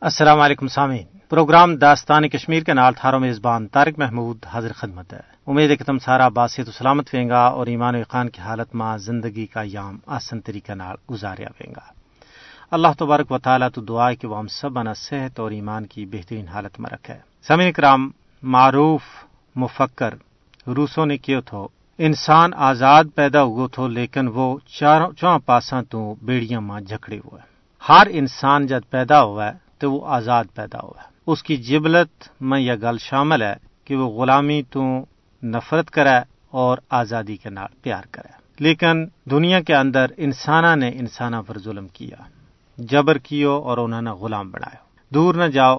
السلام علیکم سامعین۔ پروگرام داستان کشمیر کے نال تھاروں میزبان طارق محمود حاضر خدمت ہے۔ امید ہے کہ تم سارا باسیت و سلامت ویں گا اور ایمان و خان کی حالت ماں زندگی کا یام آسن طریقہ نال گزاریا ویں گا۔ اللہ تبارک و تعالیٰ تو دعا ہے کہ وہ ہم سب بنا صحت اور ایمان کی بہترین حالت میں رکھے۔ سامعین کرام معروف، مفکر، روسوں نے کیوں تھو، انسان آزاد پیدا ہوا تھو، لیکن وہ چواں پاساں تو بیڑیاں ماں جھکڑے ہوئے۔ ہر انسان جب پیدا ہوا ہے تو وہ آزاد پیدا ہوا۔ ہے اس کی جبلت میں یہ گل شامل ہے کہ وہ غلامی تو نفرت کرے اور آزادی کے نال پیار کرے۔ لیکن دنیا کے اندر انسانہ نے انسانہ پر ظلم کیا۔ جبر کیو اور انہوں نے غلام بنایا۔ دور نہ جاؤ،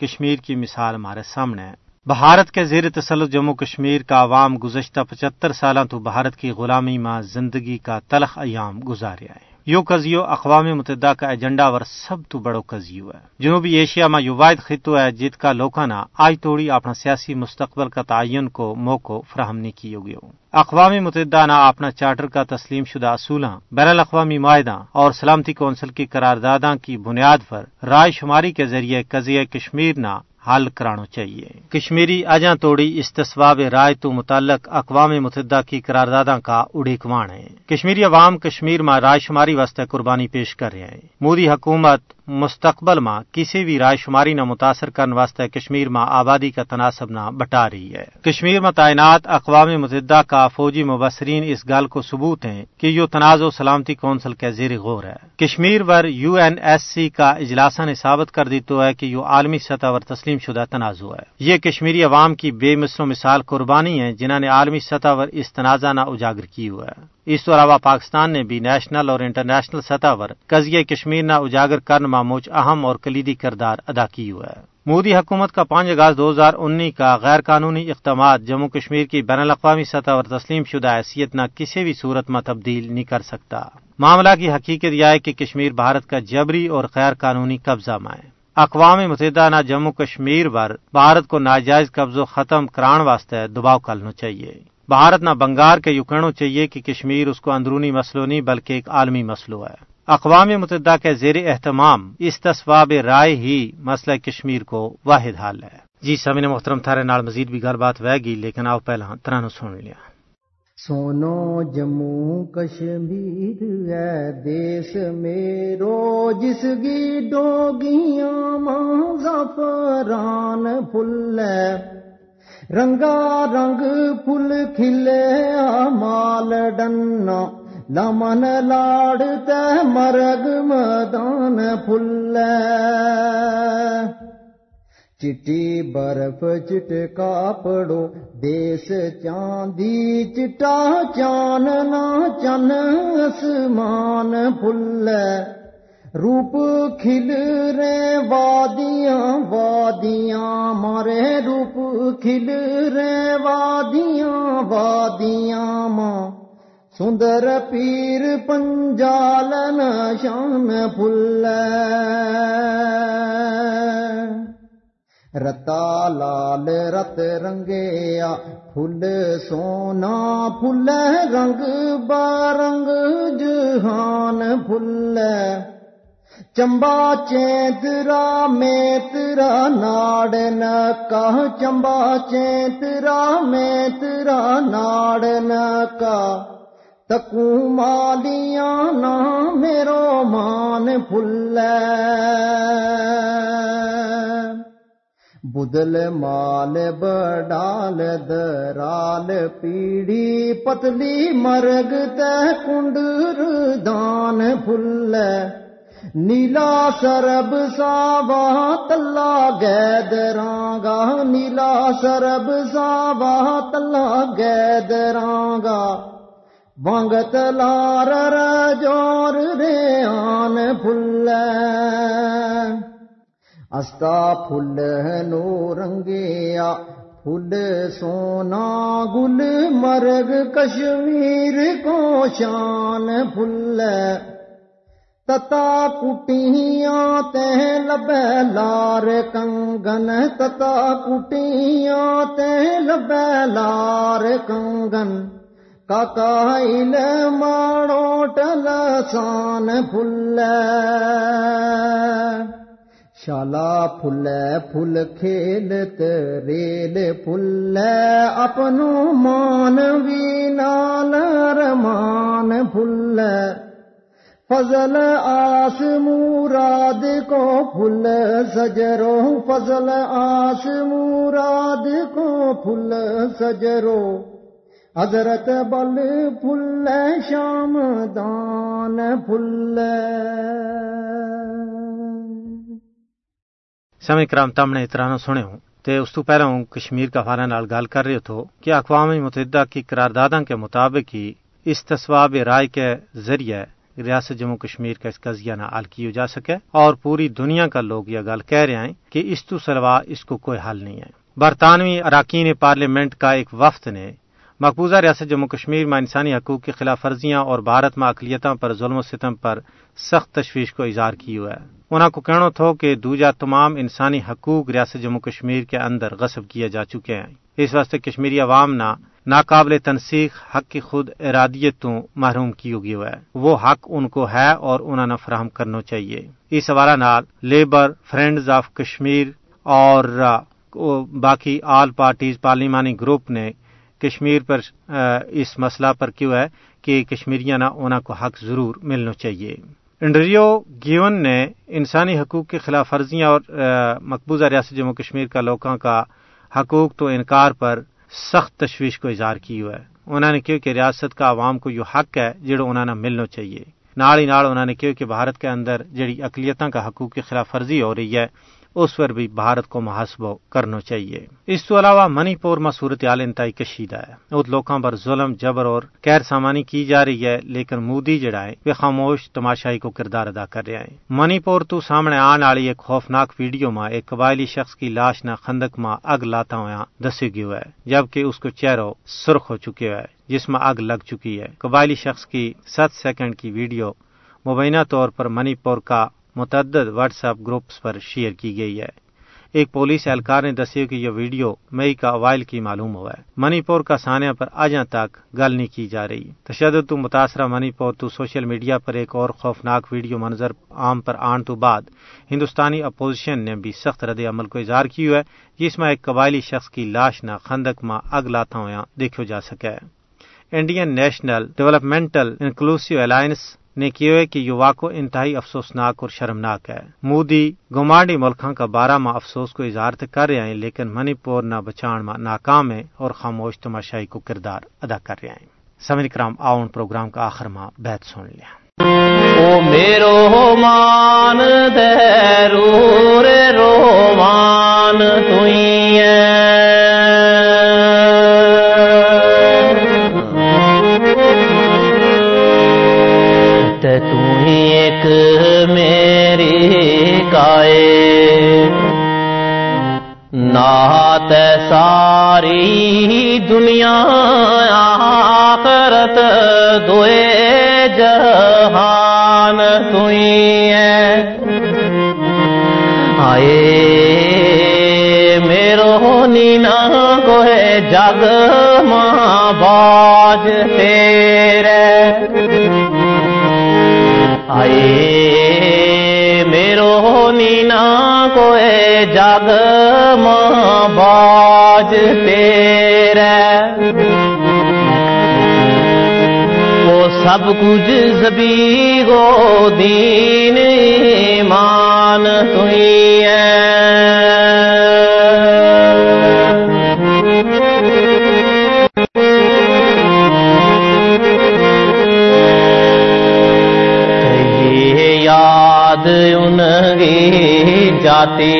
کشمیر کی مثال ہمارے سامنے ہے۔ بھارت کے زیر تسلط جموں کشمیر کا عوام گزشتہ پچہتر سالہ تو بھارت کی غلامی ماں زندگی کا تلخ ایام گزارے آئے یو کزیو اقوام متحدہ کا ایجنڈا ور سب تو بڑو کزیو ہے۔ جنوبی ایشیا میں یو واحد خطو ہے جت کا لوکانا آج توڑی اپنا سیاسی مستقبل کا تعین کو، موقع فراہم نہیں کی ہوگی اقوام متحدہ نے اپنا چارٹر کا تسلیم شدہ اصولہ بین الاقوامی معاہدہ اور سلامتی کونسل کی قرارداداں کی بنیاد پر رائے شماری کے ذریعے قضیہ کشمیر نہ حل کرانا چاہیے۔ کشمیری اجاں توڑی استصواب رائے تو متعلق اقوام متحدہ کی قرارداداں کا اڑیکوان ہے کشمیری عوام کشمیر میں رائے شماری واسطے قربانی پیش کر رہے ہیں۔ مودی حکومت مستقبل میں کسی بھی رائے شماری نہ متاثر کرنے واسطے کشمیر میں آبادی کا تناسب نہ بٹا رہی ہے۔ کشمیر میں تعینات، اقوام متحدہ کا فوجی مبصرین اس گل کو ثبوت ہیں کہ یہ تنازع سلامتی کونسل کے زیر غور ہے۔ کشمیر پر یو این ایس سی کا اجلاسہ نے ثابت کر دی تو ہے کہ یہ عالمی سطح پر تسلیم شدہ تنازع ہے۔ یہ کشمیری عوام کی بے مثل مثال قربانی ہے جنہوں نے عالمی سطح پر اس تنازع نہ اجاگر کی ہوا ہے اس تو علاوہ پاکستان نے بھی نیشنل اور انٹرنیشنل سطح پر قزیہ کشمیر نہ اجاگر کرنے معموچ اہم اور کلیدی کردار ادا کی ہوا ہے۔ مودی حکومت کا پانچ اگست دو ہزار انیس کا غیر قانونی اقدامات جموں کشمیر کی بین الاقوامی سطح پر تسلیم شدہ حیثیت نہ کسی بھی صورت میں تبدیل نہیں کر سکتا۔ معاملہ کی حقیقت یہ ہے کہ کشمیر بھارت کا جبری اور غیر قانونی قبضہ میں اقوام متحدہ نہ جموں کشمیر پر بھارت کو ناجائز قبضہ ختم کران واسطے دباؤ کرنا چاہیے۔ بھارت نہ بنگار کے یوں کہنا چاہیے کہ کشمیر اس کو اندرونی مسئلہ نہیں، بلکہ ایک عالمی مسئلہ ہے۔ اقوام متحدہ کے زیر اہتمام اس تصواب رائے ہی مسئلہ کشمیر کو واحد حال ہے۔ جی سمین محترم، تھارے نال مزید بھی گل بات وے گی لیکن آؤ پہلا ترانو سن لیا۔ سونو جموں کشمیر ہے دیس میرو، جس گی ڈوگیاں ماں زفران پھل ہے۔ رنگا رنگ پھل کھلے مال ڈنا لمن لاڑ تے مرگ مدان پھل چٹی برف چٹکا پڑو دیس چاندی چٹا چاننا چن اسمان پھل روپ کھل رے وادیاں وادیاں مارے روپ کھل رے وادیاں وادیاں ماں سندر پیر پنجال شان پھل رتا لال رت رنگیا پھل سونا پھل رنگ بارنگ جہان پھل چمبا چیترا میں تیرا ناڑ نکا چمبا چیترا میں تیرا ناڑ نکا تکو مالیاں نا میرو مان پھل بدل مال بڈال درال پیڑی پتلی مرگ تے کنڈر دان پھل نیلا سرب سا تلا گید رانگا نیلا سرب سا تلا گید رانگا وانگت لار جور رے آن پھل استا پھل نو رنگیا پھل سونا گل مرگ کشمیر کو شان پھل تتا کٹیاں تہ لب لار کنگن تتا کٹیاں تہ لب لار کنگن کتائل ماڑو ٹل سان پھل شالا پھل پھل کھیلت ریل پھل اپنو مان وی نال رمان پھل فضل آس مراد کو پھول سجرو فضل آس مراد کو پھول سجرو حضرت بل پھل شام دان پھل سمے کرام، تم نے اترانا سنے ہوں۔ تے اس تو پہلے ہوں کشمیر کا نال گال کر رہے تھو کہ اقوام متحدہ کی قرارداد کے مطابق ہی اس تصواب رائے کے ذریعے ریاست جموں کشمیر کا اس قضیہ نہ حل کی جا سکے؟ اور پوری دنیا کا لوگ یہ گل کہہ رہے ہیں کہ اس تو سلوا اس کو کوئی حل نہیں ہے۔ برطانوی اراکین پارلیمنٹ کا ایک وفد نے مقبوضہ ریاست جموں کشمیر میں انسانی حقوق کی خلاف ورزیاں اور بھارت میں اقلیتوں پر ظلم و ستم پر سخت تشویش کو اظہار کی ہوا ہے؟ انہوں کو کہنا تھو کہ دوجا تمام انسانی حقوق ریاست جموں کشمیر کے اندر غصب کیے جا چکے ہیں۔ اس واسطے کشمیری عوام نہ ناقابل تنسیق حق کی خود ارادیت تو محروم کی ہوگی ہے۔ وہ حق ان کو ہے اور انہوں نے فراہم کرنا چاہیے۔ اس حوالہ نال لیبر، فرینڈز آف کشمیر اور باقی آل پارٹیز، پارلیمانی گروپ نے کشمیر پر اس مسئلہ پر کیوں ہے کہ کشمیریاں نہ انہوں کو حق ضرور ملنا چاہیے۔ انڈریو گیون نے انسانی حقوق کی خلاف ورزیاں اور مقبوضہ ریاست جموں کشمیر کا لوگوں کا حقوق تو انکار پر سخت تشویش کو اظہار کی ہوا ہے انہوں نے کہا کہ ریاست کا عوام کو یہ حق ہے جڑو انہوں نے ملنا چاہیے۔ نال ہی نال انہوں نے کہا کہ بھارت کے اندر جڑی اقلیتوں کا حقوق کی خلاف ورزی ہو رہی ہے۔ اس پر بھی بھارت کو محاسبہ کرنا چاہیے۔ اس تو علاوہ منی پور میں صورتحال انتہائی کشیدہ ہے۔ اس لوگوں پر ظلم، جبر اور غیر سامانی کی جا رہی ہے، لیکن مودی جڑا ہے، وہ خاموش تماشائی کو کردار ادا کر رہے ہیں۔ منی پور تو سامنے آنے والی ایک خوفناک ویڈیو میں ایک قبائلی شخص کی لاش نہ خندق میں اگ لاتا ہوا دسی گیا ہے، جبکہ اس کو چہرہ سرخ ہو چکے ہے جس میں اگ لگ چکی ہے۔ قبائلی شخص کی ست سیکنڈ کی ویڈیو مبینہ طور پر منی پور کا متعدد واٹس ایپ گروپس پر شیئر کی گئی ہے۔ ایک پولیس اہلکار نے دسی کہ یہ ویڈیو مئی کا اوائل کی معلوم ہوا ہے۔ منی پور کا سانیہ پر آجاں تک گل نہیں کی جا رہی۔ تشدد تو متاثرہ منی پور تو سوشل میڈیا پر ایک اور خوفناک ویڈیو منظر عام پر آن تو بعد ہندوستانی اپوزیشن نے بھی سخت رد عمل کو اظہار کی ہے، جس میں ایک قبائلی شخص کی لاش نہ خندق میں اگ لاتا ہوا دیکھو جا سکے۔ Indian National Developmental Inclusive Alliance نے کیے کہ یوا کو انتہائی افسوسناک اور شرمناک ہے۔ مودی گمانڈی ملکوں کا بارہ ماہ افسوس کو اظہار کر رہے ہیں، لیکن منی پور نہ بچان ماں ناکام ہے اور خاموش تماشائی کو کردار ادا کر رہے ہیں۔ سمن کرام آؤن پروگرام کا آخر ماہ بیت سن لیا۔ او میرو مان دے۔ جہان توئی آئے میرو نینا کو جگ ماں باج تیرے۔ آئے میرو نینا کو جگ ماں باج سب کچھ زبی گو دین ایمان توئی یاد ان کی جاتی۔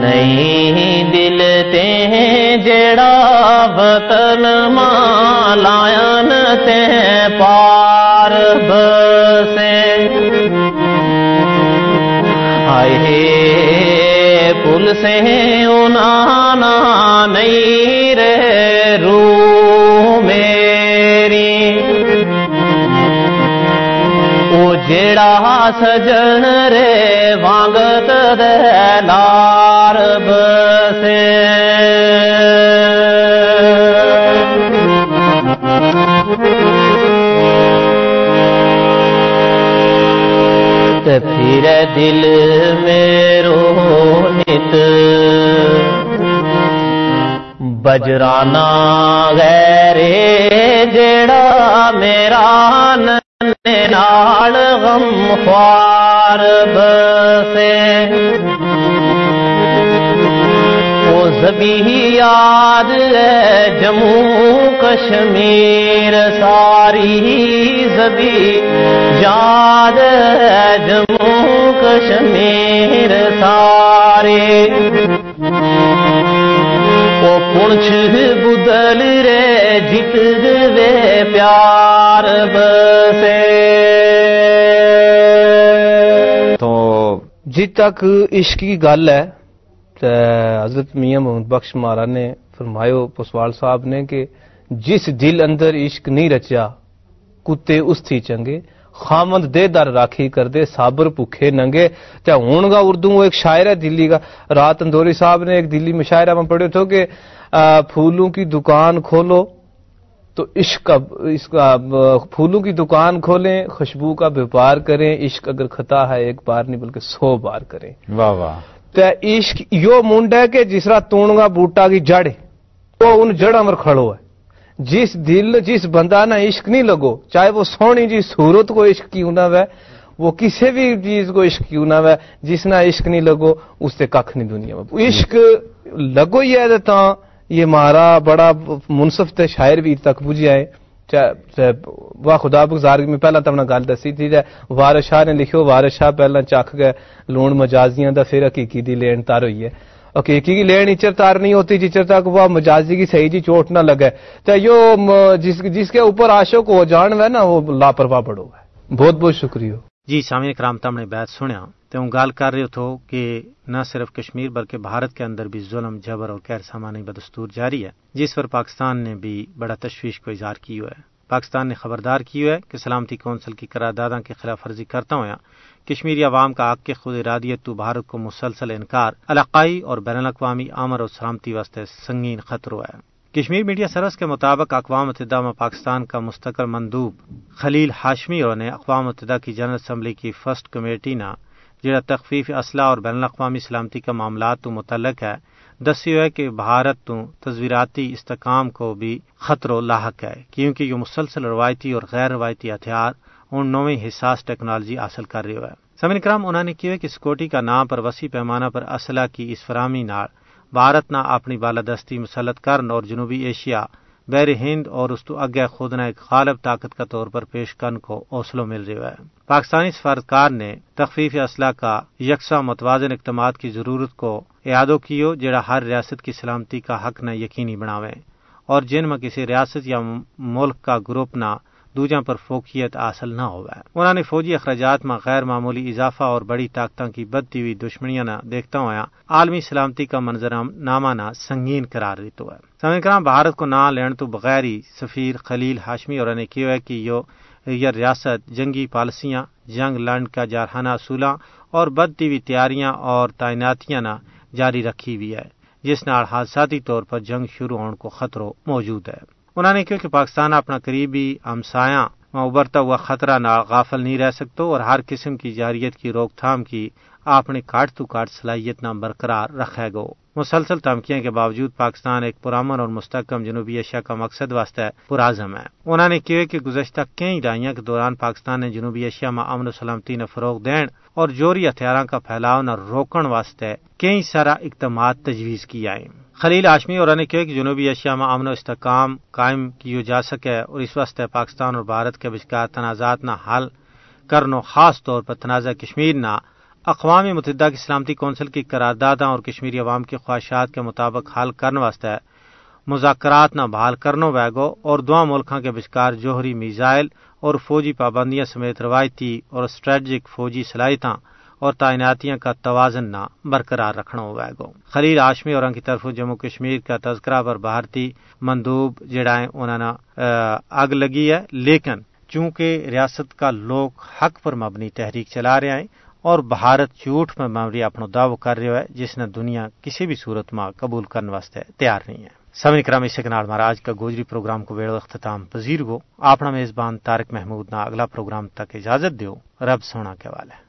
نہیں دل تے جڑا وطن مالائن تے پار بسے۔ آئے پل سے انانا نہیں رے رو میری۔ او جڑا سجن رے وانگت دے دل میرو نت بجرانا غیر جڑا میرا نال غم خوار بسے۔ او زبی یاد ہے جموں کشمیر ساری زبی، یاد جموں کشمیر سارے۔ او پنچھ بدل رے، جت وے پیار بسے۔ تو جی تک عشق کی گل ہے، تے حضرت میاں محمد بخش مہارا نے فرمایا، پسوال صاحب نے کہ جس دل اندر عشق نہیں رچیا کتے اس تھی چنگے۔ خامند دے در راکھی کر دے صابر بھوکے ننگے۔ تے ہون گا اردو وہ ایک شاعر ہے دلی کا۔ رات اندوری صاحب نے ایک دلی مشاعرہ میں پڑھے تھے کہ پھولوں کی دکان کھولو تو عشق کا اس کا پھولوں کی دکان کھولیں خوشبو کا ویپار کریں۔ عشق اگر خطا ہے ایک بار نہیں بلکہ سو بار کریں۔ واہ واہ۔ تے عشق یو منڈ ہے کہ جس طرح تونگا بوٹا کی جڑ۔ وہ ان جڑ امر کھڑو ہے۔ جس دل، جس بندہ نہ عشق نہیں لگو، چاہے وہ سونی جی صورت کو عشق کیوں نہ وے، وہ کسی بھی چیز کو عشق کیوں نہ وے، جس نہ عشق نہیں لگو، اس سے کھ نہیں دنیا میں۔ عشق لگو ہی ہے تا یہ مارا بڑا منصف تے شاعر بھی تک پوجی آئے۔ واہ، خدا بگزار، میں پہلا تو گل دسی تھی جے وارش شاہ نے لکھو وارش شاہ پہلا چکھ گئے، لون مجازیاں دا پھر حقیقی دی لین تار ہوئی ہے۔ حقیقی کی لین اچر تار نہیں ہوتی جچر تک وہ مجازی کی صحیح جی چوٹ نہ لگے تو یو م- جس جس کے اوپر عاشق ہو جان ہے نا وہ لاپرواہ بڑو ہے بہت بہت شکریہ جی سامعین کرام تم نے بیت سنیا تو ہوں گال کر رہے تھو کہ نہ صرف کشمیر بلکہ بھارت کے اندر بھی ظلم جبر اور غیر سامانی بدستور جاری ہے جس پر پاکستان نے بھی بڑا تشویش کو اظہار کی ہوا ہے پاکستان نے خبردار کی ہے کہ سلامتی کونسل کی قراردادوں کی خلاف ورزی کرتا ہوا کشمیری عوام کا حق کے خود ارادیت تو بھارت کو مسلسل انکار، علاقائی اور بین الاقوامی امر اور سلامتی واسطے سنگین خطرہ ہے۔ کشمیر میڈیا سروس کے مطابق اقوام متحدہ میں پاکستان کا مستقل مندوب خلیل ہاشمی اور نے اقوام متحدہ کی جنرل اسمبلی کی فرسٹ کمیٹی نا جڑا تخفیف اسلحہ اور بین الاقوامی سلامتی کا معاملات تو متعلق ہے دسی ہے کہ بھارت تو تصویراتی استحکام کو بھی خطرہ لاحق ہے، کیونکہ یہ مسلسل روایتی اور غیر روایتی ہتھیار اور نویں حساس ٹیکنالوجی حاصل کر رہی ہے سمن کرام، انہوں نے کیا کہ سکوٹی کا نام پر وسیع پیمانہ پر اسلحہ کی اس فراہمی نال بھارت نہ اپنی بالادستی مسلط کرن اور جنوبی ایشیا، بحر ہند اور اس تو اگے خود نہ ایک غالب طاقت کا طور پر پیش کرن کو حوصلوں مل رہا ہے۔ پاکستانی سفارتکار نے تخفیف اسلحہ کا یکساں متوازن اقدامات کی ضرورت کو اعادو کیو جڑا ہر ریاست کی سلامتی کا حق نہ یقینی بناویں اور جن میں کسی ریاست یا ملک کا گروپ نہ دوجا پر فوقیت حاصل نہ ہوا انہوں نے فوجی اخراجات میں غیر معمولی اضافہ اور بڑی طاقتوں کی بدتی ہوئی دشمنیاں نہ دیکھتا ہوا عالمی سلامتی کا منظر نامہ نہ سنگین قرار دیتا ہے سمجھ کرام، بھارت کو نہ لین تو بغیر ہی سفیر خلیل ہاشمی اور نے کیا ہے کہ یہ یہ ریاست جنگی پالیسیاں، جنگ لڑن کا جارحانہ اصولہ اور بدتی ہوئی تیاریاں اور تعیناتیاں نہ جاری رکھی ہوئی ہے، جس نال حادثاتی طور پر جنگ شروع ہونے کو خطرہ موجود ہے۔ انہوں نے کہا کہ پاکستان اپنا قریبی ہمسایاں میں ابھرتا ہوا خطرہ نہ غافل نہیں رہ سکتا اور ہر قسم کی جاریت کی روک تھام کی اپنے کاٹ تو کاٹ صلاحیت نہ برقرار رکھے گو مسلسل دھمکیوں کے باوجود پاکستان ایک پرامن اور مستحکم جنوبی ایشیا کا مقصد واسطے پرازم ہے۔ انہوں نے کہا کہ گزشتہ کئی دہائیوں کے دوران پاکستان نے جنوبی ایشیا میں امن و سلامتی نے فروغ دین اور جوری ہتھیاروں کا پھیلاؤ نہ روکن واسطے کئی سارا اقدامات تجویز کیا ہے خلیل آشمی اور نے کہا کہ جنوبی ایشیا میں امن و استحکام قائم کیے جا سکے اور اس واسطے پاکستان اور بھارت کے بچکار تنازعات نہ حل کرنو خاص طور پر تنازع کشمیر نہ۔ اقوام متحدہ کی سلامتی کونسل کی قرارداداں اور کشمیری عوام کی خواہشات کے مطابق حل کرنے واسطے مذاکرات نہ بحال کرنو ویگو اور دو ملکوں کے بچکار جوہری میزائل اور فوجی پابندیاں سمیت روایتی اور اسٹریٹجک فوجی صلاحیتاں اور تعیناتیاں کا توازن نہ برقرار رکھنا ہوگا گو خلیل آشمی اور ان کی طرف جموں کشمیر کا تذکرہ پر بھارتی مندوب جڑائیں انہوں نے آگ لگی ہے۔ لیکن چونکہ ریاست کا لوگ حق پر مبنی تحریک چلا رہے ہیں اور بھارت جھوٹ میں ممری اپنا دعو کر رہے ہے، جس نے دنیا کسی بھی صورت میں قبول کرنے واسطے تیار نہیں ہے۔ سمن کرام، اس نال کا گوجری پروگرام کو ویڑ اختتام پذیر گو۔ اپنا میزبان تارک محمود نہ اگلا پروگرام تک اجازت دیو۔ رب سونا کے والے